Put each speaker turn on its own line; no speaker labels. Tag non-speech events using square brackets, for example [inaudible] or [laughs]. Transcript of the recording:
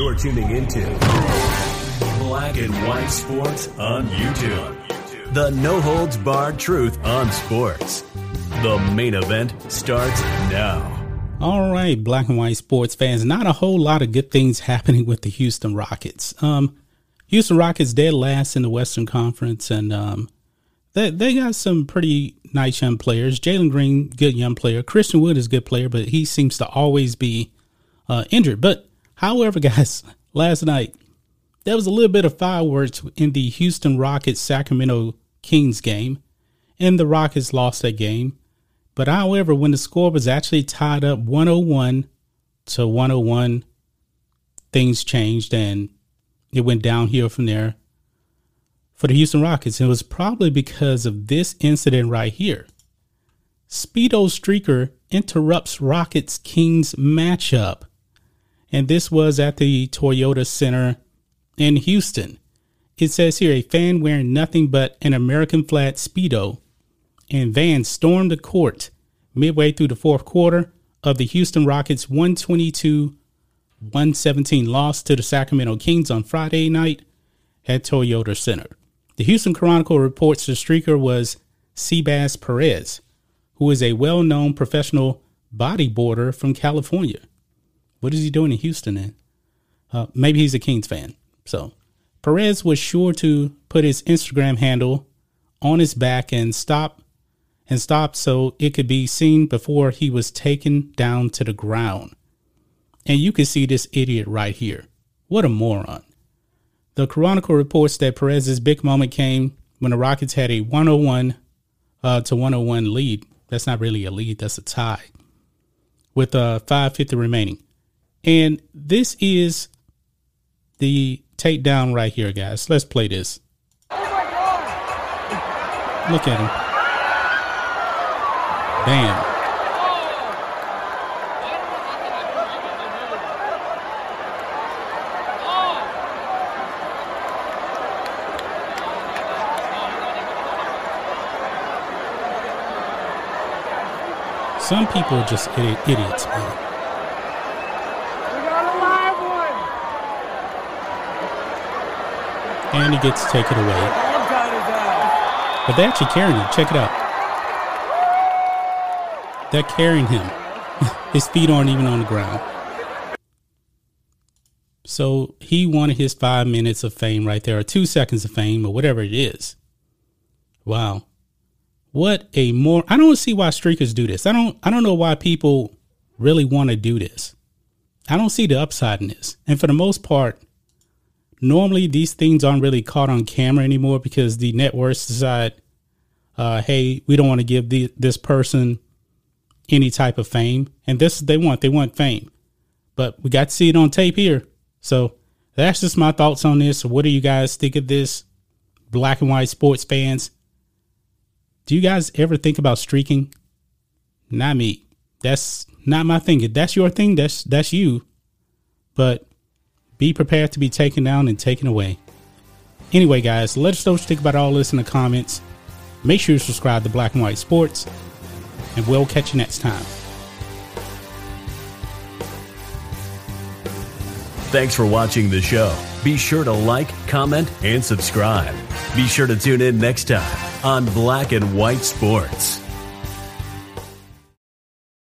You're tuning into Black and White Sports on YouTube. The no holds barred truth on sports. The main event starts now.
All right, black and white sports fans. Not a whole lot of good things [laughs] happening with the Houston Rockets. Um, Houston Rockets dead last in the Western Conference, and um, they they got some pretty nice young players. Jalen Green, good young player. Christian Wood is a good player, but he seems to always be uh, injured. But however, [laughs] guys, last night there was a little bit of fireworks in the Houston Rockets Sacramento Kings game, and the Rockets lost that game. But however, when the score was actually tied up 101 to 101, things changed and it went downhill from there for the Houston Rockets. It was probably because of this incident right here. Speedo Streaker interrupts Rockets Kings matchup and this was at the Toyota Center in Houston. It says here a fan wearing nothing but an American flag Speedo and van stormed the court midway through the fourth quarter of the Houston Rockets 122 117 loss to the Sacramento Kings on Friday night at Toyota Center. The Houston Chronicle reports the streaker was Seabass Perez, who is a well known professional bodyboarder from California. What is he doing in Houston then? Uh, maybe he's a Kings fan. So Perez was sure to put his Instagram handle on his back and stop and stop so it could be seen before he was taken down to the ground. And you can see this idiot right here. What a moron. The Chronicle reports that Perez's big moment came when the Rockets had a 101 uh, to 101 lead. That's not really a lead, that's a tie. With uh, 550 remaining. And this is the takedown right here, guys. Let's play this. Look at him. Bam. Some people are just idiots. And he gets taken away. But they're actually carrying him. Check it out. They're carrying him. [laughs] his feet aren't even on the ground. So he wanted his five minutes of fame right there, or two seconds of fame, or whatever it is. Wow. What a more I don't see why streakers do this. I don't I don't know why people really want to do this. I don't see the upside in this. And for the most part, normally these things aren't really caught on camera anymore because the networks decide, uh, hey, we don't want to give the, this person any type of fame, and this they want. They want fame, but we got to see it on tape here. So that's just my thoughts on this. What do you guys think of this, black and white sports fans? Do you guys ever think about streaking? Not me. That's not my thing. If that's your thing, that's that's you. But be prepared to be taken down and taken away. Anyway, guys, let us know what you think about all this in the comments. Make sure you subscribe to Black and White Sports, and we'll catch you next time.
Thanks for watching the show. Be sure to like, comment, and subscribe. Be sure to tune in next time on Black and White Sports.